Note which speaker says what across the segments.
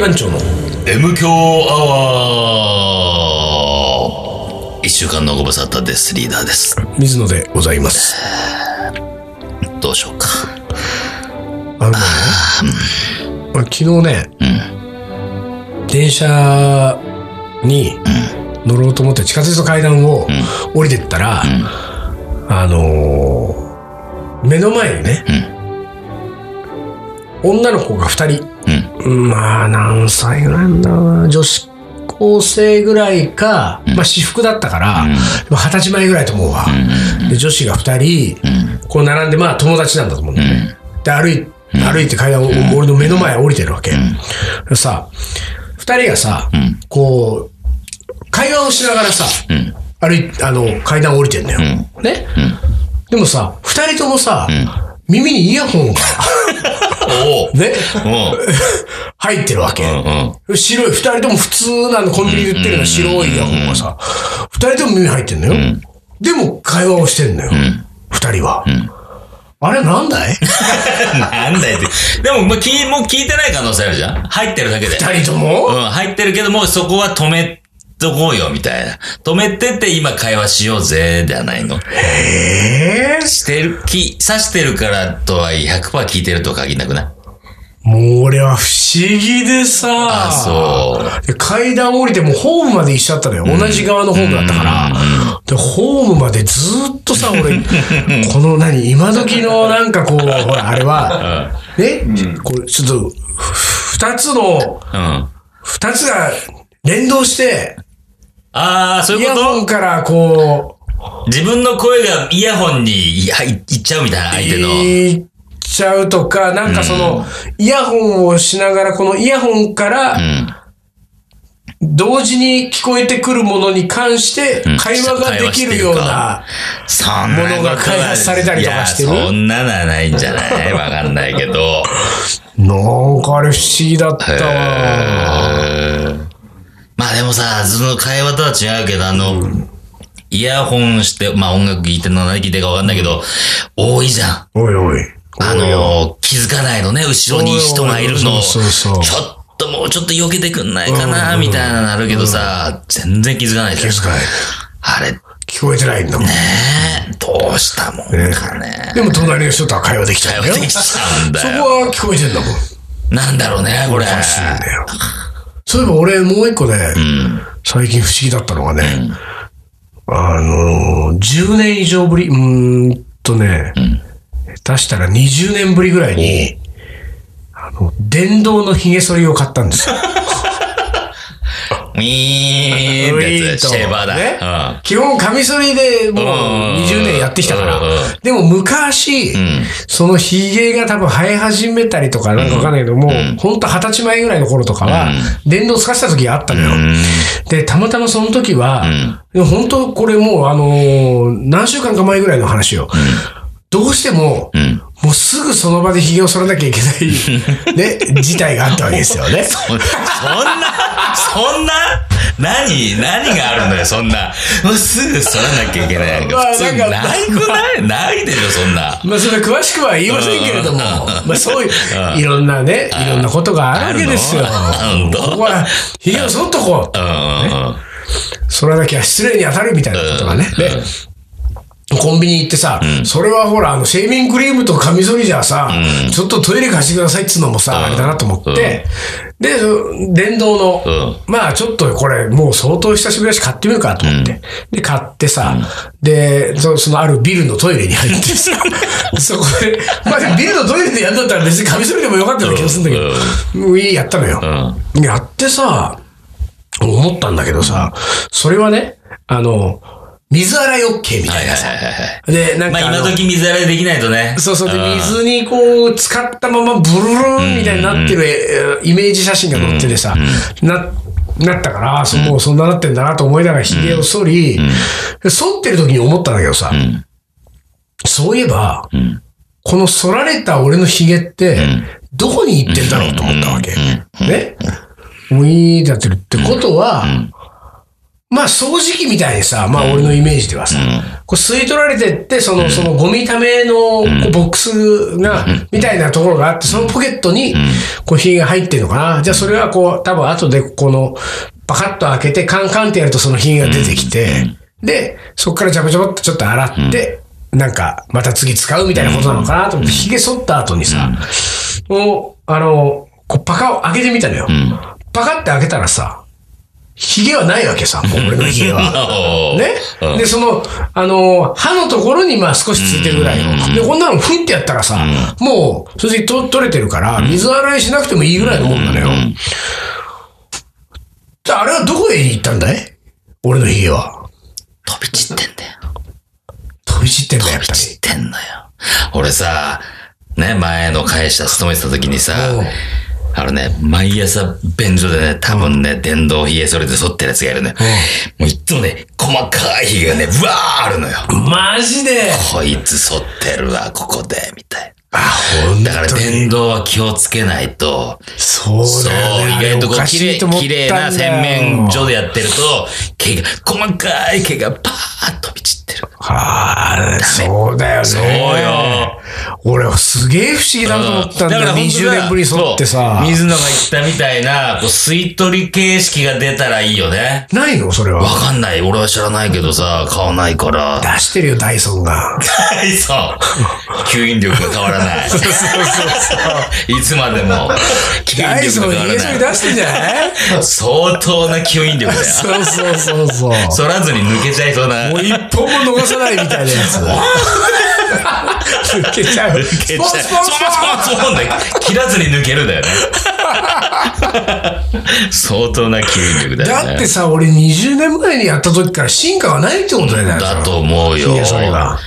Speaker 1: 番長の
Speaker 2: M 強アワー一週間のご無沙汰です。リーダーです。
Speaker 1: 水野でございます。
Speaker 2: どうしようか。
Speaker 1: あのね、俺昨日ね、電車に乗ろうと思って地下鉄の階段を降りてったら、あのー目の前にね、女の子が二人、
Speaker 2: うん。
Speaker 1: まあ何歳ぐらいなんだろうな。女子高生ぐらいか、まあ私服だったから、まあ二十歳前ぐらいと思うわ、で女子が二人、こう並んでまあ友達なんだと思うんだよね、で歩い歩いて階段を、俺の目の前を降りてるわけ、でさ二人がさ、こう会話をしながらさ、歩いあの階段を降りてんだよ、ね、でもさ二人ともさ、耳にイヤホンが
Speaker 2: おお。
Speaker 1: ね入ってるわけ。
Speaker 2: うんうん。
Speaker 1: 白い、二人とも普通なの、コンビニで売ってるような白いイヤホンがさ、二人とも耳入ってんのよ。でも会話をしてんのよ。二人は。あれなんだい？
Speaker 2: なんだよって。でも、もう聞いもう聞いてない可能性あるじゃん入ってるだけで。
Speaker 1: 二人と
Speaker 2: うん、
Speaker 1: も
Speaker 2: 入ってるけども、そこは止めとこうよ、みたいな。止めてって今会話しようぜ、じゃないの。
Speaker 1: ええ
Speaker 2: してる、き、刺してるからとはいえ100%聞いてるとは限らなくない？
Speaker 1: もう俺は不思議でさ。
Speaker 2: あそう
Speaker 1: で階段降りてもうホームまで一緒だったのよ。同じ側のホームだったから。で、ホームまでずっとさ、俺、この何、今時のなんかこう、ほら、あれは、ね、こう、ちょっと、ふ二つの、
Speaker 2: うん。
Speaker 1: 二つが連動して、
Speaker 2: ああ、そう
Speaker 1: イヤ
Speaker 2: いうこ
Speaker 1: ホンからこう、
Speaker 2: と自分の声がイヤホンにいやいいっちゃうみたいな、相手の。
Speaker 1: いっちゃうとか、なんかその、イヤホンをしながら、このイヤホンから、
Speaker 2: うん。
Speaker 1: 同時に聞こえてくるものに関して、会話ができるような、
Speaker 2: そんなことは
Speaker 1: ものが開発されたりとかしてる？
Speaker 2: いや、そんなのはないんじゃない？わかんないけど。
Speaker 1: なんかあれ不思議だったわ。
Speaker 2: へーまあでもさ、その会話とは違うけど、あの、イヤホンして、まあ音楽聴いてるの何聴いてるかわかんないけど、多いじゃん。
Speaker 1: おいおい。
Speaker 2: あの、気づかないのね、後ろに人がいるの。
Speaker 1: そうそうそう
Speaker 2: ちょっともうちょっと避けてくんないかな、みたいなのあるけどさ、全然気づかないじゃん。
Speaker 1: 気づかない。
Speaker 2: あれ、ね
Speaker 1: 聞こえてないんだもん。
Speaker 2: え、どうしたもんかね。
Speaker 1: でも隣の人とは会話できちゃうんだよ。
Speaker 2: 会話できちゃうんだよ
Speaker 1: そこは聞こえてんだもん。
Speaker 2: なんだろうね、これ。
Speaker 1: おかしいんだよ。そういえば俺もう一個ね、最近不思議だったのがね、あのー、10年以上ぶり、うーんとね、下手したら20年ぶりぐらいに、あの、電動の髭剃りを買ったんですよ。
Speaker 2: ウィーンってやつ、シェーバーだ。
Speaker 1: ね。
Speaker 2: うん。
Speaker 1: 基本カミソリでもう20年やってきたから。
Speaker 2: うんうん。
Speaker 1: でも昔、その髭が多分生え始めたりとかなんかわかんないけども、ほん。と二十歳前ぐらいの頃とかは、電動使ってた時があったのよ。で、たまたまその時は、でも本当これもうあのー何週間か前ぐらいの話よ。どうしても、もうすぐその場で髭を剃らなきゃいけない、ね、事態があったわけですよね。
Speaker 2: そそんな、そんな、何？何があるのよ、そんな。もうすぐ剃らなきゃいけない。
Speaker 1: まあなんか
Speaker 2: ないくない？ないでしょ、そんな。
Speaker 1: まあ、それ詳しくは言いませんけれども、まあ、そういう、いろんなね、いろんなことがあるわけですよ。ここは、髭を剃っとこう。剃らなきゃ失礼に当たるみたいなことがね。で、コンビニ行ってさ、それはほら、あの、シェービングクリームとカミソリじゃさ、ちょっとトイレ貸してくださいっつうのもさ、あれだなと思って、で、電動の、まあちょっとこれもう相当久しぶりだし買ってみるかと思って。で、買ってさ、でそ、そのあるビルのトイレに入ってさ、そこで、まあビルのトイレでやんだったら別にカミソリでもよかったような気がするん。だけど、もういいやったのよ。やってさ、思ったんだけどさ、それはね、あの、水洗い OK みたいなさ。
Speaker 2: はいはいはいはい。
Speaker 1: で、なん
Speaker 2: まあ
Speaker 1: かあの、
Speaker 2: 今時水洗いできないとね。
Speaker 1: そうそう、で、
Speaker 2: ん。
Speaker 1: 水にこう、使ったままブルルーンみたいになってるえーイメージ写真が載っててさ、な、なったから、あそもうそんななってんだなと思いながら髭を剃り、剃ってる時に思ったんだけどさ、そういえば、この剃られた俺の髭って、どこに行ってんだろうと思ったわけ。ねウィーンってやってるってことは、まあ掃除機みたいにさ、まあ俺のイメージではさ、こう吸い取られてって、その、そのゴミためのこうボックスが、みたいなところがあって、そのポケットに、こうヒゲが入ってるのかな。じゃあそれはこう、多分後でこの、パカッと開けて、カンカンってやるとそのヒゲが出てきて、で、そこからジャブジャブっとちょっと洗って、なんか、また次使うみたいなことなのかなと思って、ヒゲ剃った後にさ、もう、あの、こうパカを開けてみたのよ。パカって開けたらさ、ヒゲはないわけさ、もう俺のヒゲは。ね、
Speaker 2: うん
Speaker 1: で、その、あの、歯のところにまあ少しついてるぐらいの。で、こんなのふんってやったらさ、もう、それでと取れてるから、水洗いしなくてもいいぐらいのもんなのよ。じゃあ、あれはどこへ行ったんだい？俺のヒゲは。
Speaker 2: 飛び散ってんだよ。
Speaker 1: 飛び散ってんだよ、やっぱり。
Speaker 2: 飛び散ってんのよ。俺さ、ね、前の会社勤めてた時にさ
Speaker 1: うん、
Speaker 2: あのね、毎朝便所でね、多分ね、電動髭剃りで剃ってるやつがいるね。もういつもね、細かい髭がね、うわーあるのよ。
Speaker 1: マジで？
Speaker 2: こいつ剃ってるわ、ここで、みたい
Speaker 1: あ、ほん
Speaker 2: な。だから電動は気をつけないと、
Speaker 1: そう
Speaker 2: そう、
Speaker 1: だよね。
Speaker 2: 意外とこう、綺麗綺麗な洗面所でやってると、毛が、細かい毛がパーッと飛び散ってる。
Speaker 1: はあ、そうだよね。
Speaker 2: そうよ。
Speaker 1: 俺、すげえ不思議だと思ったんだよ。
Speaker 2: 本当
Speaker 1: 20年ぶりに剃ってさ
Speaker 2: そう。水野が言ったみたいな、こう、吸い取り形式が出たらいいよね。
Speaker 1: ないの？それは。
Speaker 2: わかんない。俺は知らないけどさ、買わないから。
Speaker 1: 出してるよ、ダイソンが。
Speaker 2: そう。吸引力が変わらない。
Speaker 1: そうそうそう。
Speaker 2: いつまでも。吸引力が変わらない。
Speaker 1: 出してんじゃない？
Speaker 2: 相当な吸引力だよ。
Speaker 1: そうそうそうそう。
Speaker 2: 反らずに抜けちゃいそうな。
Speaker 1: もう一本も逃さないみたいなやつ。抜けちゃう。
Speaker 2: 抜けちゃう。
Speaker 1: スポンスポンス
Speaker 2: 切らずに抜けるんだよね。相当な吸引力だよね。
Speaker 1: だってさ、俺20年前にやった時から進化がないってことだよね。
Speaker 2: だと思うよ
Speaker 1: いや、それが。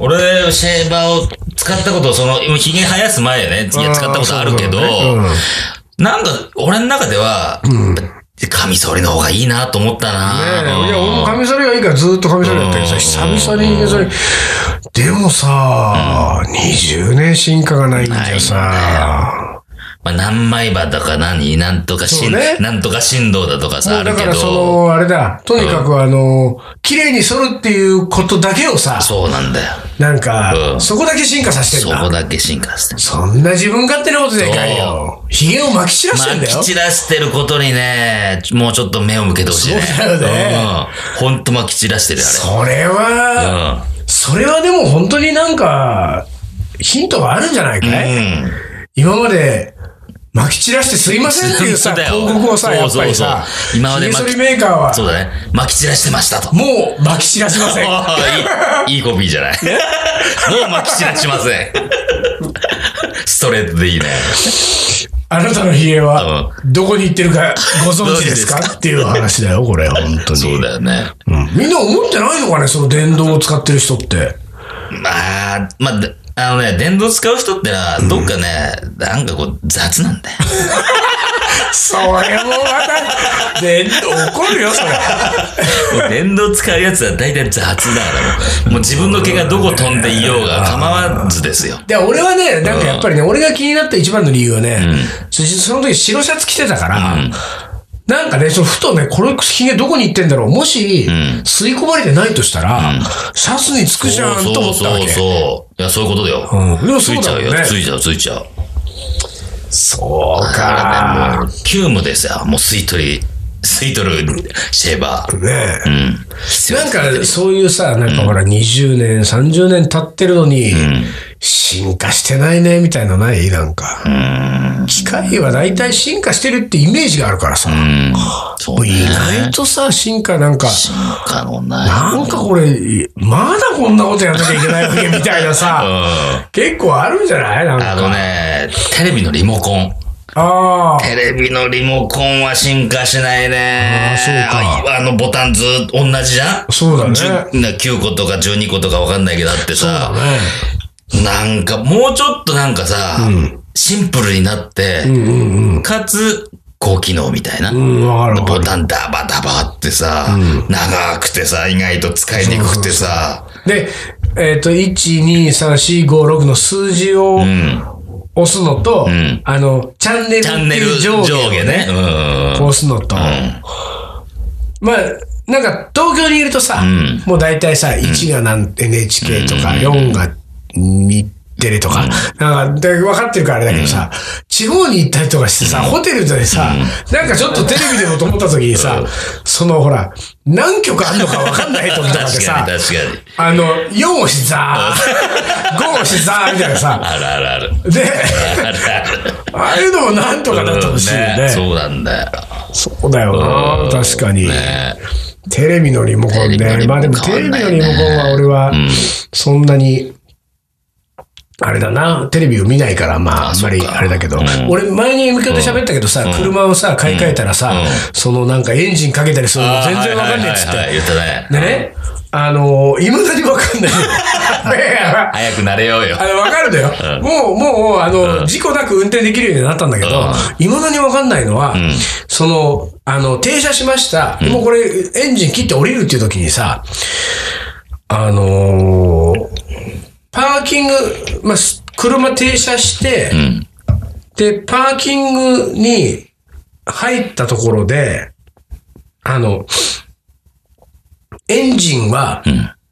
Speaker 2: 俺、シェーバーを使ったこと、その、今髭生やす前ね、使ったことあるけど、なんか、俺の中では、カミソリの方がいいなと思ったな、
Speaker 1: ねえ、いや、俺もカミソリはいいからずっとカミソリやったけどさ、久々にヒゲ剃り。でもさ、20年進化がないんだよさ。
Speaker 2: まあ、何枚刃だか何なんとかしん、
Speaker 1: そうね
Speaker 2: なんとか振動だとかさ、あるけ
Speaker 1: だからそ
Speaker 2: ど、
Speaker 1: の、あれだ、とにかくあの、綺麗に剃るっていうことだけをさ、
Speaker 2: そうなんだよ。
Speaker 1: なんか、
Speaker 2: うん
Speaker 1: そこだけ進化させて
Speaker 2: そ
Speaker 1: んだ。
Speaker 2: こだけ進化してる。
Speaker 1: そんな自分勝手なことでかいよ。髭を巻き散らしてん
Speaker 2: ま
Speaker 1: だよ。
Speaker 2: き散らしてることにね、もうちょっと目を向けてほしいね。
Speaker 1: そうだよね
Speaker 2: うん。ほんとまき散らしてるよ、
Speaker 1: それ
Speaker 2: あれ。
Speaker 1: は、それはでも本当になんか、ヒントがあるんじゃないかい、
Speaker 2: うん。
Speaker 1: 今まで、巻き散らしてすいませんっていうさ、広告をさ、やっぱりさ
Speaker 2: 今まで
Speaker 1: 剃りメーカーは、
Speaker 2: そうだね。まき散らしてましたと。
Speaker 1: もう巻き散らしません。
Speaker 2: いい、いいコピーじゃない？もうまき散らしません。ストレートでいいね。
Speaker 1: あなたの髭は、どこに行ってるかご存知ですか？っていう話だよ、これ、本当に。
Speaker 2: そうだよね。
Speaker 1: うんみんな思ってないのかね、その電動を使ってる人って。
Speaker 2: まあ、まあ、であのね、電動使う人ってのは、どっかね、なんかこう、雑なんだよ。
Speaker 1: それもまた、電動怒るよ、それ。
Speaker 2: もう電動使うやつは大体雑だからもう。もう自分の毛がどこ飛んでいようが構わずですよ。
Speaker 1: で、俺はね、なんかやっぱりね、俺が気になった一番の理由はね、そその時白シャツ着てたから、なんかね、そのふとね、これ髭どこに行ってんだろうもし、吸い込まれてないとしたら、シャツにつくじゃんと思ったわけ。
Speaker 2: そうそうそう。いや、そういうことだよ。
Speaker 1: うんでも
Speaker 2: ついちゃうよ。ついちゃう、ついちゃう。
Speaker 1: そうか。
Speaker 2: ね、もう、キュームですよ。もう吸い取り、吸い取るシェーバー。
Speaker 1: ね
Speaker 2: うん。
Speaker 1: なんか、そういうさ、なんかほら、20年、30年経ってるのに、進化してないね、みたいなのない？なんか。機械は大体進化してるってイメージがあるからさ。
Speaker 2: うん。そう
Speaker 1: もう意
Speaker 2: ね。
Speaker 1: 外とさ、進化なんか、
Speaker 2: 進化のない。
Speaker 1: なんかこれ、まだこんなことやんなきゃいけないわけみたいな
Speaker 2: う
Speaker 1: さ、
Speaker 2: ん。
Speaker 1: 結構あるんじゃない？なんか。
Speaker 2: あのね、テレビのリモコン。
Speaker 1: ああ。
Speaker 2: テレビのリモコンは進化しないね。
Speaker 1: あーそうか
Speaker 2: あのボタンずっと同じじゃん？
Speaker 1: そうだね
Speaker 2: 10な9個とか12個とかわかんないけどあってさ、
Speaker 1: ね
Speaker 2: なんかもうちょっとなんかさ、シンプルになって、かつ高機能みたいな。
Speaker 1: うん。
Speaker 2: ボタンダバダバってさ、長くてさ、意外と使いにくくてさ、
Speaker 1: で、えっ、と、1、2、3、4、5、6の数字を
Speaker 2: うん。
Speaker 1: 押すのと、
Speaker 2: ん。
Speaker 1: あの、チャンネルっていう上
Speaker 2: 上
Speaker 1: 下
Speaker 2: ね。うん。
Speaker 1: 押すのと、まあ、なんか東京にいるとさ、
Speaker 2: ん。
Speaker 1: もう大体さ、1がなん NHK とか、4が日テレとか、なんかで分かってるからあれだけどさ、地方に行ったりとかしてさ、ホテルでさ、なんかちょっとテレビでもと思った時にさ、そのほら、何曲あんのか分かんない時とかでさ。あの、4押しザー、5押しザーみたいなさ、
Speaker 2: あるあるある。
Speaker 1: で、
Speaker 2: あるあ
Speaker 1: いうのもなんとかなってほしいよね。
Speaker 2: そうなんだよ。
Speaker 1: そうだよな、確かに。
Speaker 2: ね。
Speaker 1: テレビのリモコンね。まあでもテレビのリモコンは俺は、そんなに、あれだな、テレビを見ないから、まあ、あんまりあれだけど、俺前に M 響で喋ったけどさ、車をさ、買い替えたらさ、そのなんかエンジンかけたりするの全然わかんないっつっ
Speaker 2: はいはいはいはい。
Speaker 1: て。
Speaker 2: 言ったね。
Speaker 1: でね、あの、いまだにわかんない。
Speaker 2: 早くなれようよ。
Speaker 1: あの、わかるんだよ。もう、もう、あの、事故なく運転できるようになったんだけど、いまだにわかんないのは、その、あの、停車しました。もうこれ、エンジン切って降りるっていう時にさ、あのーパーキング、まあ、す車停車して、
Speaker 2: ん。
Speaker 1: で、パーキングに入ったところで、あの、エンジンは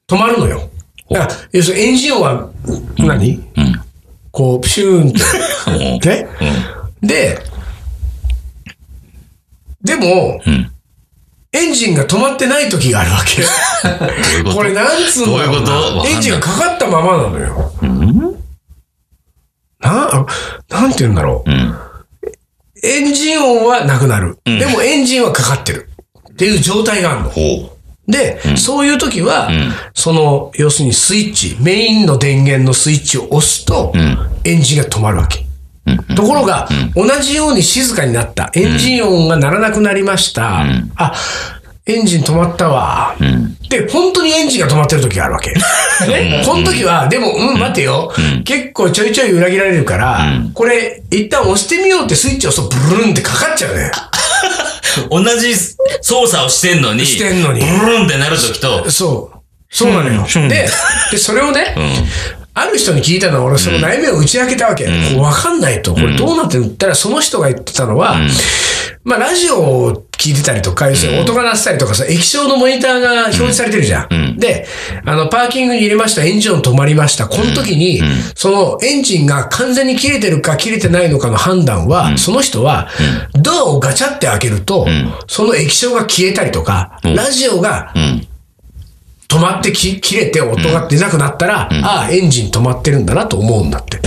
Speaker 1: 止まるのよ。あ要するにエンジン音は何、こう、プシューンって。ね、で、でも、
Speaker 2: ん
Speaker 1: エンジンが止まってない時があるわけ。
Speaker 2: こ
Speaker 1: れなんつうんだろう
Speaker 2: どういうこと？わかんない
Speaker 1: エンジンがかかったままなのよ。な、なんて言うんだろう。
Speaker 2: うん。
Speaker 1: エンジン音はなくなる。でもエンジンはかかってる。っていう状態があるの。
Speaker 2: ほ
Speaker 1: で、そういう時は、
Speaker 2: ん
Speaker 1: その、要するにスイッチ、メインの電源のスイッチを押すと、エンジンが止まるわけ。ところが、同じように静かになった。エンジン音が鳴らなくなりました。あ、エンジン止まったわ。で、本当にエンジンが止まってる時があるわけ。ね、この時は、でも、うん、待てよ。結構ちょいちょい裏切られるから、これ、一旦押してみようってスイッチを押すと、ブルンってかかっちゃうね。
Speaker 2: う。同じ操作をしてんのに、
Speaker 1: してんのに
Speaker 2: ブルンってなるときと、
Speaker 1: そう。そうなのよ。
Speaker 2: うん
Speaker 1: で、で、それをね、ある人に聞いたのは、俺その悩みを打ち明けたわけ。わかんないと。これどうなってるって言ったら、その人が言ってたのは、まあ、ラジオを聞いてたりとか、要するに音が鳴ってたりとかさ、液晶のモニターが表示されてるじゃん。で、あの、パーキングに入れました、エンジン音止まりました。この時に、そのエンジンが完全に切れてるか切れてないのかの判断は、その人は、ドアをガチャって開けると、その液晶が消えたりとか、ラジオが
Speaker 2: うん。
Speaker 1: 止まってき切れて音が出なくなったら、ああ、エンジン止まってるんだなと思うんだって。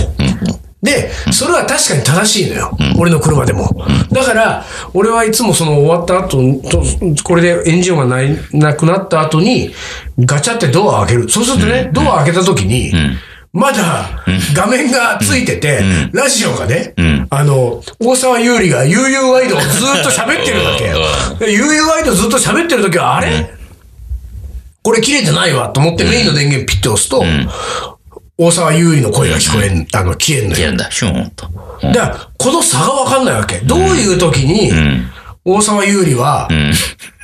Speaker 1: で、それは確かに正しいのよ。俺の車でも。だから、俺はいつもその終わった後と、これでエンジン音がないなくなった後に、ガチャってドアを開ける。そうするとね、ドアを開けた時に、まだ画面がついてて、ラジオがね、あの、大沢優里が UU ワイドをずっと喋ってるわけ UU ワイドずっと喋ってる時は、あれ？これ切れてないわと思ってメインの電源ピッて押すと、大沢優里の声が聞こえん、あの、消えんのよ。
Speaker 2: 消えるんだ。シューンと。
Speaker 1: だから、この差がわかんないわけ。どういう時に、大沢優里は、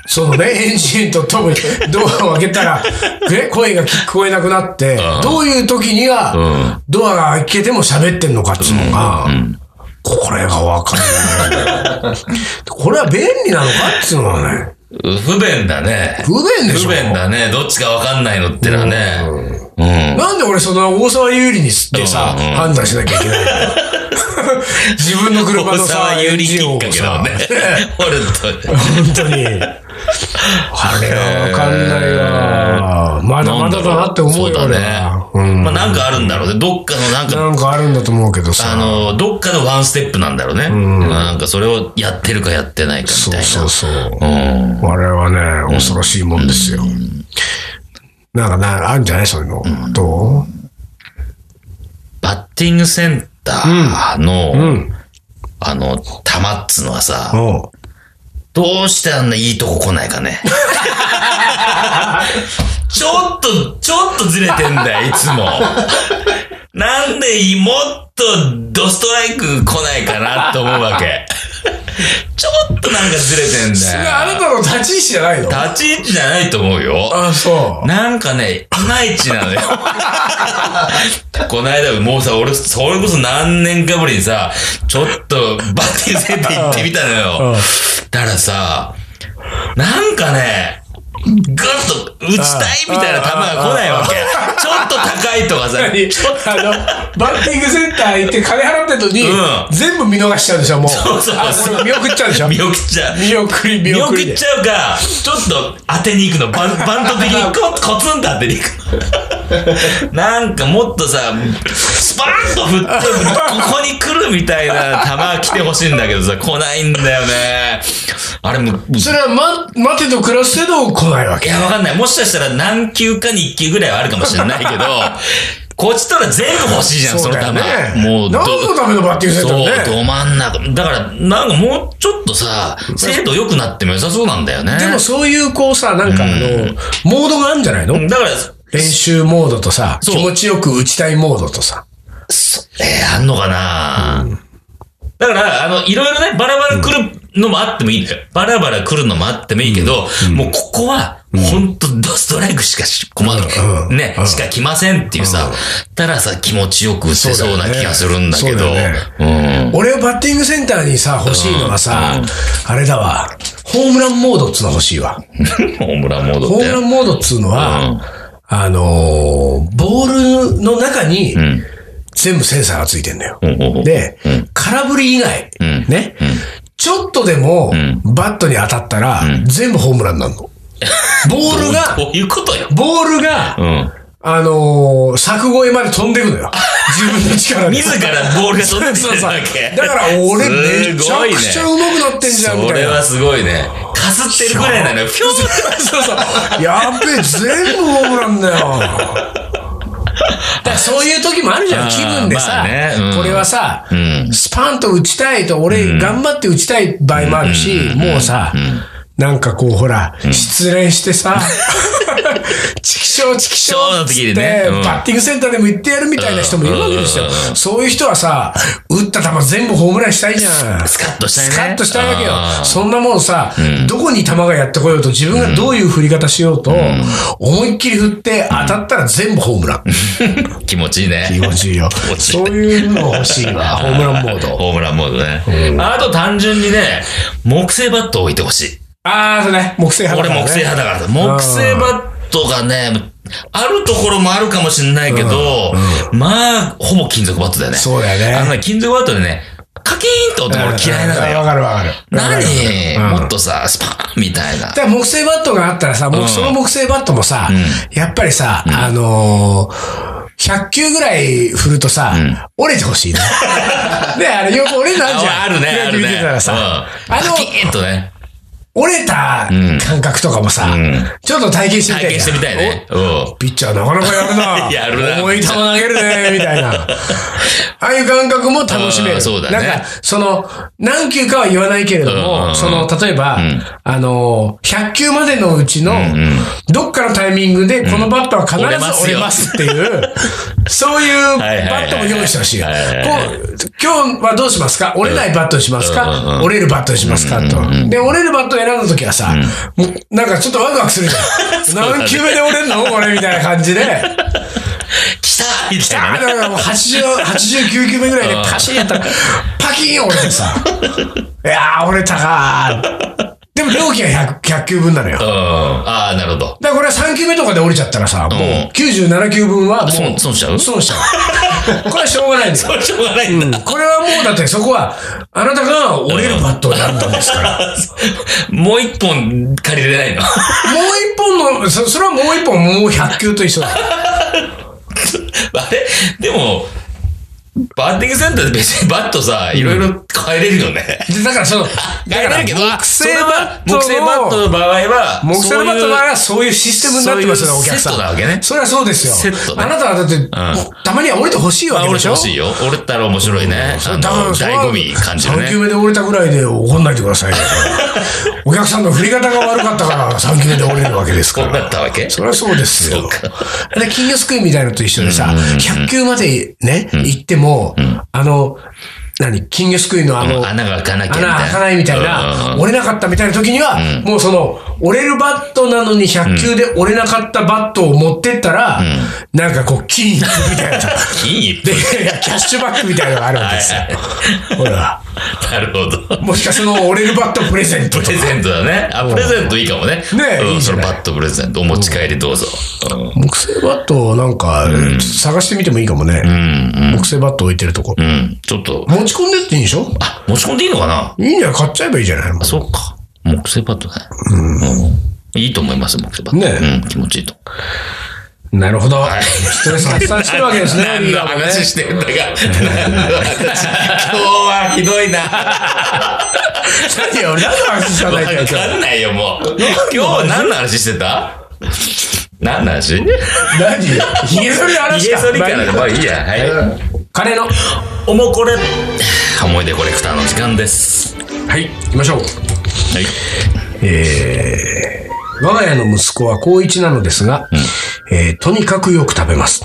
Speaker 1: そのね、エンジンとともにドアを開けたら、ね、声が聞こえなくなって、どういう時には、ドアが開けても喋ってんのかっていうのが、これがわかんない。これは便利なのかっていうのはね、
Speaker 2: 不便だね。
Speaker 1: 不便でしょ。
Speaker 2: 不便だね。どっちかわかんないのってのはね。うん。
Speaker 1: なんで俺その大沢優里にでさ、
Speaker 2: うんうん
Speaker 1: 判断しなきゃいけないの？自分の車の
Speaker 2: 大
Speaker 1: さ、
Speaker 2: 沢有利きっかけだ
Speaker 1: さ
Speaker 2: もんね。
Speaker 1: 本当に。あれはわかんないわ。まだまだだなって思うよ、
Speaker 2: ね
Speaker 1: は。うん。
Speaker 2: まあなんかあるんだろうね。どっかのなんか、
Speaker 1: なんかあるんだと思うけどさ。
Speaker 2: あの、どっかのワンステップなんだろうね。なんかそれをやってるかやってないかみ
Speaker 1: そう
Speaker 2: たいな。
Speaker 1: そうそう。
Speaker 2: うん。
Speaker 1: あれはね、恐ろしいもんですよ。なんかな、あるんじゃない？そういうの。ど
Speaker 2: バッティングセンターの。あの、玉っつのはさ、どうしてあんないいとこ来ないかね。ちょっと、ちょっとずれてんだよ、いつも。なんでもっとドストライク来ないかなって思うわけ。ちょっとなんかずれてんだよ。
Speaker 1: なたの立ち位置じゃないの？
Speaker 2: 立ち位置じゃないと思うよ。
Speaker 1: あ、そう。
Speaker 2: なんかね、いまいちなのよ。この間もうさ、俺、それこそ何年かぶりにさ、ちょっとバッティングセンター行ってみたのよ。だからさ、なんかね、ぐっと打ちたいみたいな球が来ないわけ。ちょっと高いとかさ、
Speaker 1: 何？
Speaker 2: ちょっと
Speaker 1: あの、バッティングセンター行って金払ってんのに、
Speaker 2: うん
Speaker 1: 全部見逃しちゃうでしょ、もう。
Speaker 2: そうそう
Speaker 1: あ、これ見送っちゃうでしょ。
Speaker 2: 見送っちゃう。
Speaker 1: 見送り、見
Speaker 2: 見
Speaker 1: 送りで。
Speaker 2: 送っちゃうか、ちょっと当てに行くの。バンバント的にココツンと当てに行く。なんかもっとさ、スパーンと振って、ここに来るみたいな球が来てほしいんだけどさ、来ないんだよね。あれもう、
Speaker 1: それは、ま、待てと暮らすけど来ないわけ？
Speaker 2: いや、わかんない。もしかしたら何球かに1球ぐらいはあるかもしれないけど、こっちとら全部欲しいじゃん、その球。もうど、
Speaker 1: 何のためのバッティングセンターね。
Speaker 2: そう、ど真ん中。だから、なんかもうちょっとさ、精度良くなっても良さそうなんだよね。
Speaker 1: でもそういうこうさ、なんかあの、モードがあるんじゃないの？
Speaker 2: だから、
Speaker 1: 練習モードとさ、気持ちよく打ちたいモードとさ。
Speaker 2: そえー、あんのかな、だから、あの、いろいろね、バラバラ来るのもあってもいいんだよ。バラバラ来るのもあってもいいけど、もうここは、ほんとドストライクしかし、困る、
Speaker 1: うん。
Speaker 2: ね、しか来ませんっていうさ、たらさ、気持ちよく打てそうな気がするんだけど、
Speaker 1: ね。俺はバッティングセンターにさ、欲しいのはさ、あれだわ。ホームランモードっつうの欲しいわ。
Speaker 2: うん。ホームランモードって。
Speaker 1: ホームランモードっつうのは、あのーボールの中に、全部センサーがついてんだよ。で、空振り以外、ね、ちょっとでも、バットに当たったら、全部ホームランになるの。ボールが、
Speaker 2: どういうことよ。
Speaker 1: ボールが、
Speaker 2: うん。
Speaker 1: あのー柵越えまで飛んでいくのよ。自分の力で。
Speaker 2: 自らボールが飛んできてるけ。
Speaker 1: だから俺めちゃくちゃ上手くなってんじゃん、みたいな。
Speaker 2: それはすごいね。かすってるぐらいなのよ。ピョーン
Speaker 1: そうそう。やっべえ、全部ホームランだよ。だそういう時もあるじゃん、気分でさ、
Speaker 2: まあねうん
Speaker 1: これはさ、
Speaker 2: ん
Speaker 1: スパンと打ちたいと、俺頑張って打ちたい場合もあるし、もうさ、なんかこう、ほら、失恋してさ、チキショーチキショーって、バッティングセンターでも行ってやるみたいな人もいるわけですよ。そういう人はさ、打った球全部ホームランしたいじゃん。
Speaker 2: スカッとしたいね
Speaker 1: スカッとしたいわけよそんなもんさ、どこに球がやってこようと、自分がどういう振り方しようと、思いっきり振って当たったら全部ホームラン。
Speaker 2: 気持ちいいね。
Speaker 1: 気持ちいいよ。そういうの欲しいわ、ホームランモード。
Speaker 2: ホームランモードね。あと単純にね、木製バットを置いてほしい。
Speaker 1: あー、そうね、木製派だから、ね。
Speaker 2: 俺木製派だからさ。木製バットがね、あるところもあるかもしれないけど、まあ、ほぼ金属バットだよね。
Speaker 1: そうだよね
Speaker 2: あのね、金属バットでね、カキーンと音が俺嫌いなの
Speaker 1: わ
Speaker 2: よ。
Speaker 1: かるわかる。
Speaker 2: 何
Speaker 1: うん
Speaker 2: もっとさ、スパーンみたいな
Speaker 1: だ。から木製バットがあったらさ、もうその木製バットもさ、やっぱりさ、あのー100球ぐらい振るとさ、折れてほしいね。ねあれよく折れるのあるじゃん。
Speaker 2: ああるね、あるね。
Speaker 1: 見てたらさ、
Speaker 2: うん
Speaker 1: あの
Speaker 2: カ、キーンとね。
Speaker 1: 折れた感覚とかもさ、ちょっと体験してみたい
Speaker 2: 体験してみたいね。うん。
Speaker 1: おピッチャーなかなかやるな。
Speaker 2: やるな。
Speaker 1: 重い球投げるね、みたいな。ああいう感覚も楽しめる。
Speaker 2: うんそうだね。
Speaker 1: なんか、その、何球かは言わないけれど
Speaker 2: うん。
Speaker 1: も、その、例えば、あの、100球までのうちの、どっかのタイミングで、このバットは必ず
Speaker 2: 折れます
Speaker 1: っていう、そういうバットも用意してほしい。こ
Speaker 2: う
Speaker 1: 今日はどうしますか？折れないバットにします
Speaker 2: うんうん
Speaker 1: か
Speaker 2: うん。
Speaker 1: 折れるバットにしますか？と。で、折れるバットを選んだ時はさ、もうなんかちょっとワクワクするじゃん。何球目で折れんの？これみたいな感じで。
Speaker 2: 来たみたいな
Speaker 1: だからもう80、89球目ぐらいでパシンやったら、パキーン折れてさ。いやー、折れたかー。でも料金は 100, 100球分なのよ。だか
Speaker 2: うん。ああ、なるほど。
Speaker 1: らこれは3球目とかで折れちゃったらさ、もう97球分はもう、
Speaker 2: 損損しちゃう？
Speaker 1: 損しちゃう。これはしょうがないんだよ。
Speaker 2: しょうがないんだ。
Speaker 1: これはもうだってそこは、あなたが折れるバットを選んだんですから。
Speaker 2: もう一本借りれないの？
Speaker 1: もう一本の、そそれはもう一本もう100球と一緒だ。
Speaker 2: あれ？でも、バッティングセンターで別に バットさ、いろいろ変えれるよね。
Speaker 1: でだからその、
Speaker 2: 変えれるけど、
Speaker 1: 木製バットの
Speaker 2: 木製バットの場合は、
Speaker 1: 木製のバットな
Speaker 2: そういう
Speaker 1: らそういうシステムになってますよね、お客さん。
Speaker 2: セットなわけね
Speaker 1: それはそうですよ。
Speaker 2: セットね
Speaker 1: あなたはだって、もうたまには折れてほしいわけでしょ？
Speaker 2: れてほしいよ。折れたら面白いね。あの、
Speaker 1: だか
Speaker 2: 醍醐味感じる
Speaker 1: 3球
Speaker 2: ね。
Speaker 1: 目で折れたぐらいで怒んないでくださいよ。お客さんの振り方が悪かったから3球目で折れるわけですから。
Speaker 2: ったわけ
Speaker 1: それはそうですよ
Speaker 2: そうか。
Speaker 1: で、金魚すくいみたいのと一緒でさ、100球までね、行っても、あの、何？金魚すくいのあの、
Speaker 2: 穴が開かなきゃ。
Speaker 1: 穴開かないみたいな、折れなかったみたいな時には、もうその、折れるバットなのに100球で折れなかったバットを持ってったら、なんかこう、金一封みたいな。
Speaker 2: 金一
Speaker 1: で、キャッシュバックみたいなのがあるんですよ。ほら。
Speaker 2: なるほど。
Speaker 1: もしかその折れるバットプレゼント
Speaker 2: プレ。ゼントだね。あ、プレゼントいいかもね。
Speaker 1: ね
Speaker 2: うん
Speaker 1: いいじゃない
Speaker 2: そのバットプレゼント。お持ち帰りどうぞ。うん
Speaker 1: 木製バットなんか、探してみてもいいかもね。木製バット置いてるとこ。
Speaker 2: うん。ちょっと、
Speaker 1: 持ち込んでっていいんでしょ？
Speaker 2: あ、持ち込んでいいのかな？い
Speaker 1: いんじゃない？買っちゃえばいいじゃない？の
Speaker 2: そうか。木製バットね。うん。いいと思います、木製バット。
Speaker 1: ね
Speaker 2: うん、気持ちいいと。
Speaker 1: なるほど。ストレス発散してるわけですね。
Speaker 2: 何の話してんだか。何の話。今日はひどいな。
Speaker 1: 何よ、何の話しかない
Speaker 2: わ
Speaker 1: か
Speaker 2: んないよ、もう。今日は何の話してた？何の話
Speaker 1: 何？ひげ剃りの話か。
Speaker 2: ひげ剃りからでもいいや。はい。
Speaker 1: カレーの。は
Speaker 2: おもこれ。思い出コレクターの時間です。
Speaker 1: い、行きましょう。
Speaker 2: はい。
Speaker 1: えー、我が家の息子は高一なのですが、えーとにかくよく食べます。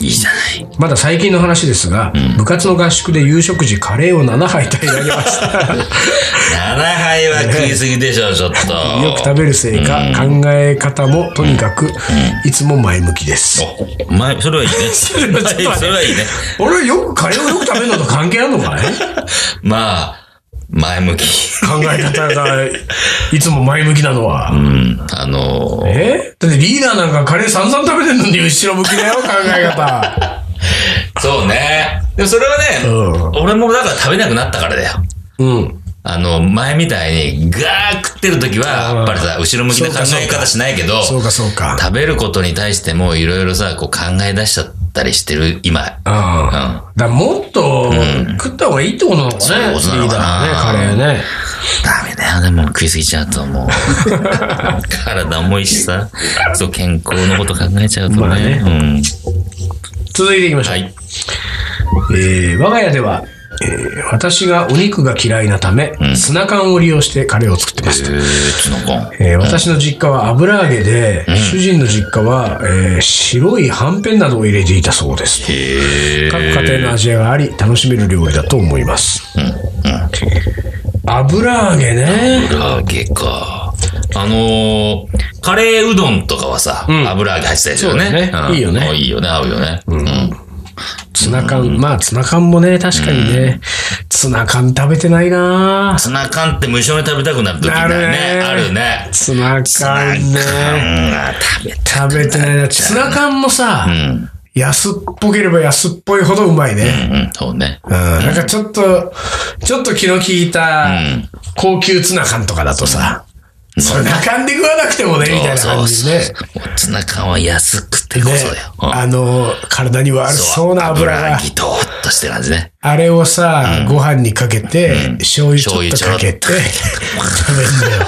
Speaker 2: いいじゃない。
Speaker 1: まだ最近の話ですが、部活の合宿で夕食時カレーを7杯平らげました。
Speaker 2: 7杯は食いすぎでしょ、ちょっと。
Speaker 1: よく食べるせいか、考え方もとにかく、いつも前向きです。
Speaker 2: お前、それはいいね。それはいいね。
Speaker 1: 俺よくカレーをよく食べるのと関係あるのかい？
Speaker 2: まあ、前向き。
Speaker 1: 考え方がいつも前向きなのは。
Speaker 2: うん。あのー
Speaker 1: え？だってリーダーなんかカレー散々食べてんのに後ろ向きだよ、考え方。
Speaker 2: そうね。でもそれはね、
Speaker 1: う
Speaker 2: 俺もだから食べなくなったからだよ。
Speaker 1: うん。
Speaker 2: あの、前みたいにガー食ってる時は、やっぱりさ、後ろ向きな考え方しないけど、
Speaker 1: そうかそうか。
Speaker 2: 食べることに対してもいろいろさ、こう考え出しちゃったりしてる今。
Speaker 1: うん。だからもっと食った方がいいってことなのかね、
Speaker 2: そういうことなのかな
Speaker 1: ね、カレーね。
Speaker 2: ダメだよ、でも食いすぎちゃうともう。体重いしさ、そう健康のこと考えちゃうとね。
Speaker 1: まあね
Speaker 2: うん。
Speaker 1: 続いていきましょう。
Speaker 2: はい。
Speaker 1: えー我が家では、えー私がお肉が嫌いなため、ツナ缶を利用してカレーを作ってます。
Speaker 2: えー、ツナ缶。
Speaker 1: えー私の実家は油揚げで、主人の実家は、えー白いはんぺんなどを入れていたそうです。
Speaker 2: へ
Speaker 1: 各家庭の味があり、楽しめる料理だと思います。油揚げね。
Speaker 2: 油揚げか。あのー、カレーうどんとかはさ、油揚げ入ってたりするよね。
Speaker 1: そうだねいいよね
Speaker 2: いいよね、合うよね。うん。
Speaker 1: ツナ缶、まあツナ缶もね、確かにね、ツナ缶食べてないな
Speaker 2: ツナ缶って無償に食べたくなる時だよね。
Speaker 1: なるね
Speaker 2: あるね。
Speaker 1: ツナ缶ね。
Speaker 2: 食べ
Speaker 1: てないな。ツナ缶もさ、
Speaker 2: うん。
Speaker 1: 安っぽければ安っぽいほどうまいね。
Speaker 2: うん、そうね。
Speaker 1: うん、なんかちょっと、ちょっと気の利いた高級ツナ缶とかだとさ、それ中んで食わなくてもね、みたいな感じでね。
Speaker 2: ツナ缶は安くてこそだよ。うん
Speaker 1: あの、体に悪そうな油が、
Speaker 2: ギトーっとしてる感じね。
Speaker 1: あれをさ、ご飯にかけて、醤油ちょっとかけて、
Speaker 2: 醤
Speaker 1: 食べるんだよ。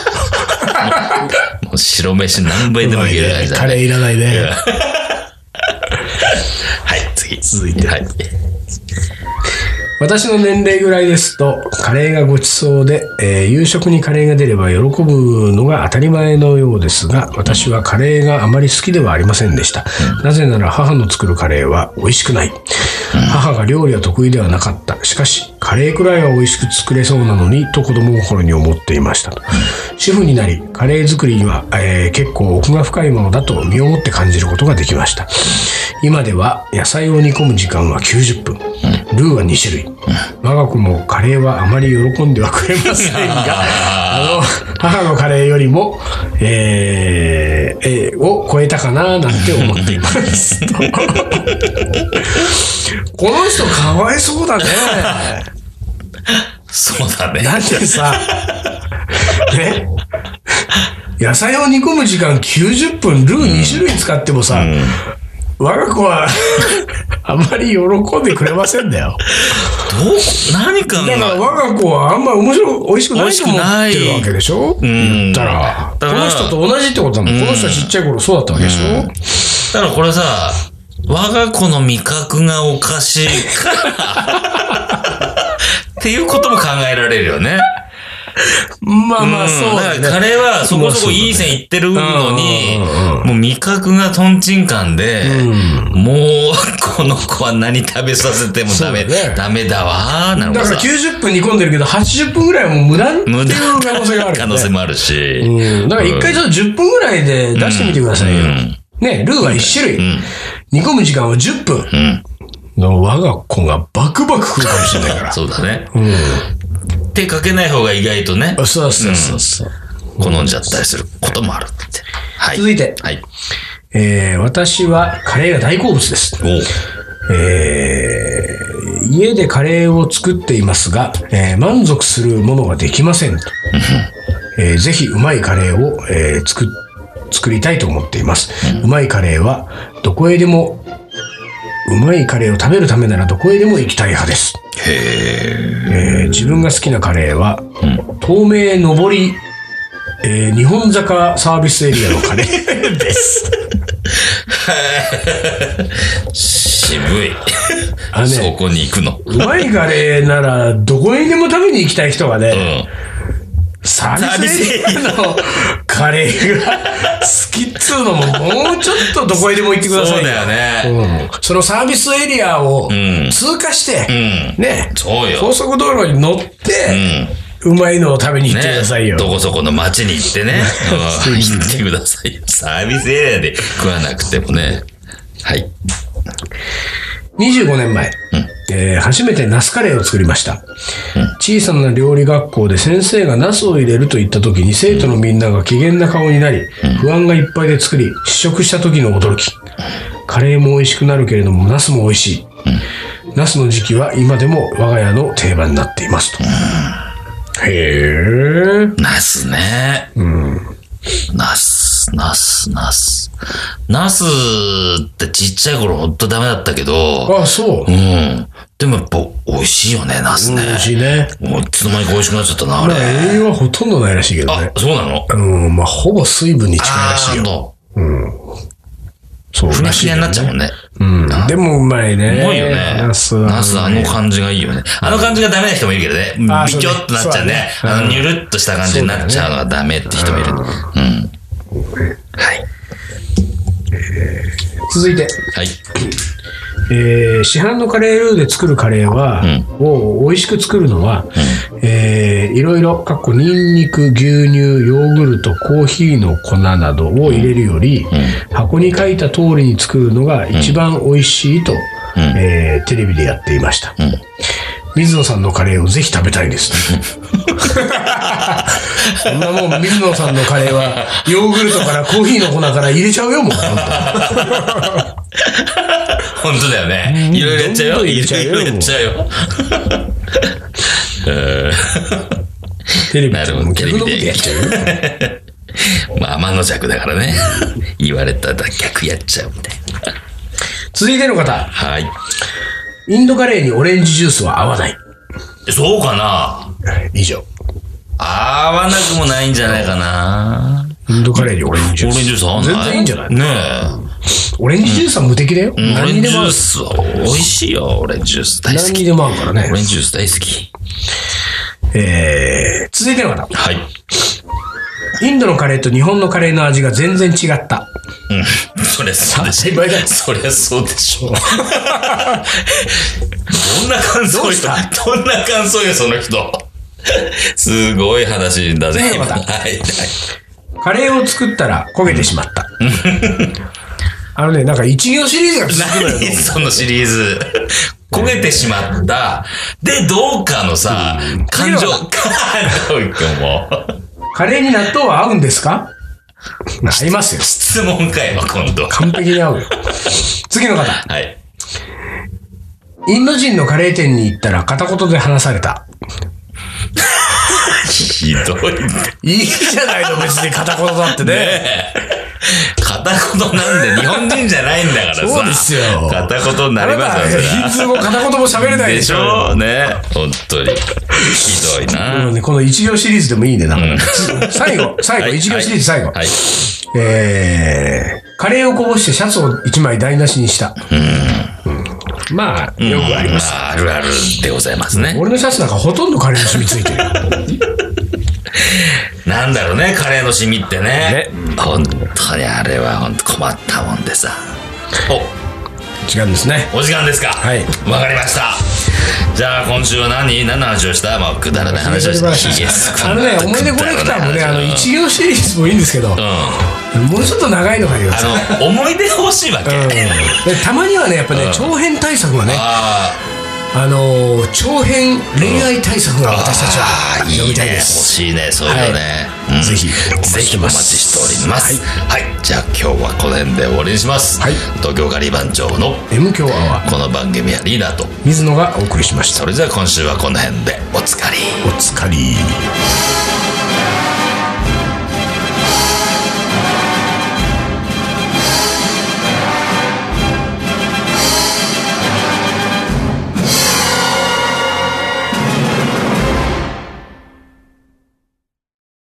Speaker 2: もう白飯何杯でもいける感じだね。
Speaker 1: カレーいらないね。
Speaker 2: はい、次。
Speaker 1: 続いて
Speaker 2: はい。
Speaker 1: 私の年齢ぐらいですと、カレーがごちそうで、えー夕食にカレーが出れば喜ぶのが当たり前のようですが、私はカレーがあまり好きではありませんでした。なぜなら母の作るカレーは美味しくない。母が料理は得意ではなかった。しかし、カレーくらいは美味しく作れそうなのに、と子供心に思っていました。主婦になり、カレー作りには、えー結構奥が深いものだと身をもって感じることができました。今では野菜を煮込む時間は90分。ルーは2種類。我が子もカレーはあまり喜んではくれませんが、あの、母のカレーよりも、えーえーを超えたかななんて思っています。この人かわいそうだね。
Speaker 2: そうだね。
Speaker 1: だってさ、ね、野菜を煮込む時間90分、ルー2種類使ってもさ、我が子は あんまり喜んでくれませんだよ。
Speaker 2: どう、何か
Speaker 1: だから
Speaker 2: が、
Speaker 1: 我が子はあんまり面白い、美味しくないと思ってるわけでしょ？
Speaker 2: ん
Speaker 1: 言ったら。この人と同じってことなの。この人はちっちゃい頃そうだったわけでしょ？
Speaker 2: だからこれさ、我が子の味覚がおかしいから、っていうことも考えられるよね。
Speaker 1: まあまあ、そうだね。
Speaker 2: だからカレーはそこそこいい線いってるのに、もう味覚がトンチンカンで、もう、この子は何食べさせてもダメ、
Speaker 1: ね
Speaker 2: ダメだわ
Speaker 1: だから
Speaker 2: さ。
Speaker 1: 90分煮込んでるけど、80分ぐらいはもう無駄っていう可能性があるよね。
Speaker 2: 可能性もあるし。
Speaker 1: うん。だから一回ちょっと10分ぐらいで出してみてくださいよ。
Speaker 2: うん
Speaker 1: ね、ルーは1種類。煮込む時間は10分。
Speaker 2: うん。
Speaker 1: の我が子がバクバク食うかもしれないから。
Speaker 2: そうだね。
Speaker 1: うん。
Speaker 2: 手かけない方が意外とね、
Speaker 1: そうそうそうそう。
Speaker 2: 好んじゃったりすることもあるって。はい。
Speaker 1: 続いて
Speaker 2: はい。
Speaker 1: えー、私はカレーが大好物です。
Speaker 2: おう
Speaker 1: えー、家でカレーを作っていますが、えー満足するものができませんと。えーぜひうまいカレーを、えー作っ作りたいと思っています。うまいカレーはどこへでも、うまいカレーを食べるためならどこへでも行きたい派です。えー自分が好きなカレーは、透明上り、えー日本坂サービスエリアのカレー です。
Speaker 2: 渋い。
Speaker 1: あのね
Speaker 2: そこに行くの。
Speaker 1: うまいカレーなら、どこにでも食べに行きたい人が
Speaker 2: う
Speaker 1: ね、
Speaker 2: ん。
Speaker 1: サービスエリアのカレーが好きっつうのも、もうちょっとどこへでも行ってください
Speaker 2: そうだよね。
Speaker 1: うんそのサービスエリアを
Speaker 2: ん
Speaker 1: 通過して、
Speaker 2: うん。
Speaker 1: ね、
Speaker 2: そうよ。
Speaker 1: 高速道路に乗って、うまいのを食べに行ってくださいよ。
Speaker 2: どこそこの街に行ってね。うん行ってくださいよ。サービスエリアで食わなくてもね。はい。
Speaker 1: 25年前、えー初めてナスカレーを作りました、小さな料理学校で先生がナスを入れると言った時に生徒のみんなが機嫌な顔になり、不安がいっぱいで作り試食した時の驚き。カレーも美味しくなるけれどもナスも美味しい、ナスの時期は今でも我が家の定番になっていますと、へえ
Speaker 2: ナスね。ナス、ナス、ナス。ナスってちっちゃい頃ほんとダメだったけど、
Speaker 1: あそう、
Speaker 2: うん。でもやっぱ美味しいよね、ナスね。
Speaker 1: 美味しいね
Speaker 2: もういつの間にか美味しくなっちゃったな、あ
Speaker 1: まあ
Speaker 2: れ。
Speaker 1: 栄養はほとんどないらしいけどね
Speaker 2: あ、そうなの？
Speaker 1: うんまあほぼ水分に近いらしいよ
Speaker 2: よ。
Speaker 1: そう
Speaker 2: ふにゃふにゃになっちゃうもんね。
Speaker 1: うん。でもうまいね。
Speaker 2: うまいよね。
Speaker 1: ナスは。
Speaker 2: ナスあの感じがいいよね。あの感じがダメな人もいるけどね。ビキョッとなっちゃうねあの、ニュルっとした感じになっちゃうのがダメって人もいる。うん。はい。
Speaker 1: 続いて、
Speaker 2: はい。
Speaker 1: えー市販のカレールーで作るカレーは、を美味しく作るのは、えーいろいろ、かっこニンニク、牛乳、ヨーグルト、コーヒーの粉などを入れるより、箱に書いた通りに作るのが一番美味しいと、えーテレビでやっていました。水野さんのカレーをぜひ食べたいです。そんなもん、水野さんのカレーは、ヨーグルトからコーヒーの粉から入れちゃうよ、もう。本当
Speaker 2: だよね。いろいろやっちゃうよ。い
Speaker 1: れちゃうよ
Speaker 2: ろいろやっちゃうよ。え
Speaker 1: テレビ
Speaker 2: なるほど
Speaker 1: もう逆のことやっちゃうよ。
Speaker 2: ーまあ、天の弱だからね。言われたら逆やっちゃうみたいな。
Speaker 1: 続いての方。
Speaker 2: はい。
Speaker 1: インドカレーにオレンジジュースは合わない。
Speaker 2: そうかな？
Speaker 1: 以上。
Speaker 2: 合わなくもないんじゃないかな。
Speaker 1: インドカレーにオレンジジュース。
Speaker 2: オレンジジュース合わない？
Speaker 1: 全然いいんじゃない？
Speaker 2: ね
Speaker 1: オレンジジュースは無敵だよ。
Speaker 2: え。オレンジジュー。スは美味しいよ。オレンジジュース大好き。
Speaker 1: 何にでも合うからね
Speaker 2: オ。レンジジュース大好き。
Speaker 1: えー、続いての方。
Speaker 2: はい。
Speaker 1: インドのカレーと日本のカレーの味が全然違った。
Speaker 2: うん。そりゃそうでしょ。そりゃそうでしょ。どんな感想よ
Speaker 1: どうした。
Speaker 2: どんな感想よ、その人。すごい話だぜ、はい。はい
Speaker 1: カレーを作ったら焦げてしまった。あのね、なんか一行シリーズが続くのよ。
Speaker 2: 何そのシリーズ。焦げてしまった。で、どうかのさ、感情、
Speaker 1: 次の
Speaker 2: 感情も。
Speaker 1: カレーに納豆は合うんですか？合いますよ。
Speaker 2: 質問かよ、今度。
Speaker 1: 完璧に合うよ。次の方。
Speaker 2: はい。
Speaker 1: インド人のカレー店に行ったら片言で話された。
Speaker 2: ひどいね。
Speaker 1: いいじゃないの、別に片言だってね。
Speaker 2: 片言なんで、日本人じゃないんだからさ。
Speaker 1: そうですよ
Speaker 2: 片言になりますよ、
Speaker 1: ヒンツー語片言も喋れないでしょ。
Speaker 2: ょね。本当に。ひどい
Speaker 1: で
Speaker 2: な。
Speaker 1: もね、この一行シリーズでもいいね、なんかね。最後、最後、
Speaker 2: はい
Speaker 1: 一行シリーズ最後。
Speaker 2: はい。
Speaker 1: えー、カレーをこぼしてシャツを一枚台無しにした。うんまあ、よくあります。
Speaker 2: まあ、あるあるでございますね。
Speaker 1: 俺のシャツなんかほとんどカレーに染みついてるよ。
Speaker 2: なんだろうね、カレーのシミってね。
Speaker 1: ね
Speaker 2: 本当にあれは本当困ったもんでさ。
Speaker 1: 違うんですね。
Speaker 2: お、お時間ですか
Speaker 1: はい
Speaker 2: わかりました。じゃあ今週は何？何の話をした？まあ、くだらない話をした。
Speaker 1: 話あのね、思い出コレクターもね、あの、一行シリーズもいいんですけど、
Speaker 2: うん。
Speaker 1: もうちょっと長いのがいいください。
Speaker 2: あの、思い出欲しいわけ。
Speaker 1: うんでたまにはね、やっぱね、
Speaker 2: うん
Speaker 1: 長編対策がね、
Speaker 2: あ
Speaker 1: あのー、長編恋愛対策が
Speaker 2: あ。
Speaker 1: 私たちは
Speaker 2: あーい
Speaker 1: 読みたい
Speaker 2: いね。欲
Speaker 1: です。
Speaker 2: しいね、そういうのね。うん
Speaker 1: ぜひ
Speaker 2: ぜひお待ちしております。はい。じゃあ今日はこの辺で終わりにします。
Speaker 1: はい
Speaker 2: 東京ガリバン長の
Speaker 1: M 強アワー、
Speaker 2: この番組はリーダーと、
Speaker 1: 水野がお送りしました。
Speaker 2: それじゃあ今週はこの辺でおつかり。
Speaker 1: おつかり。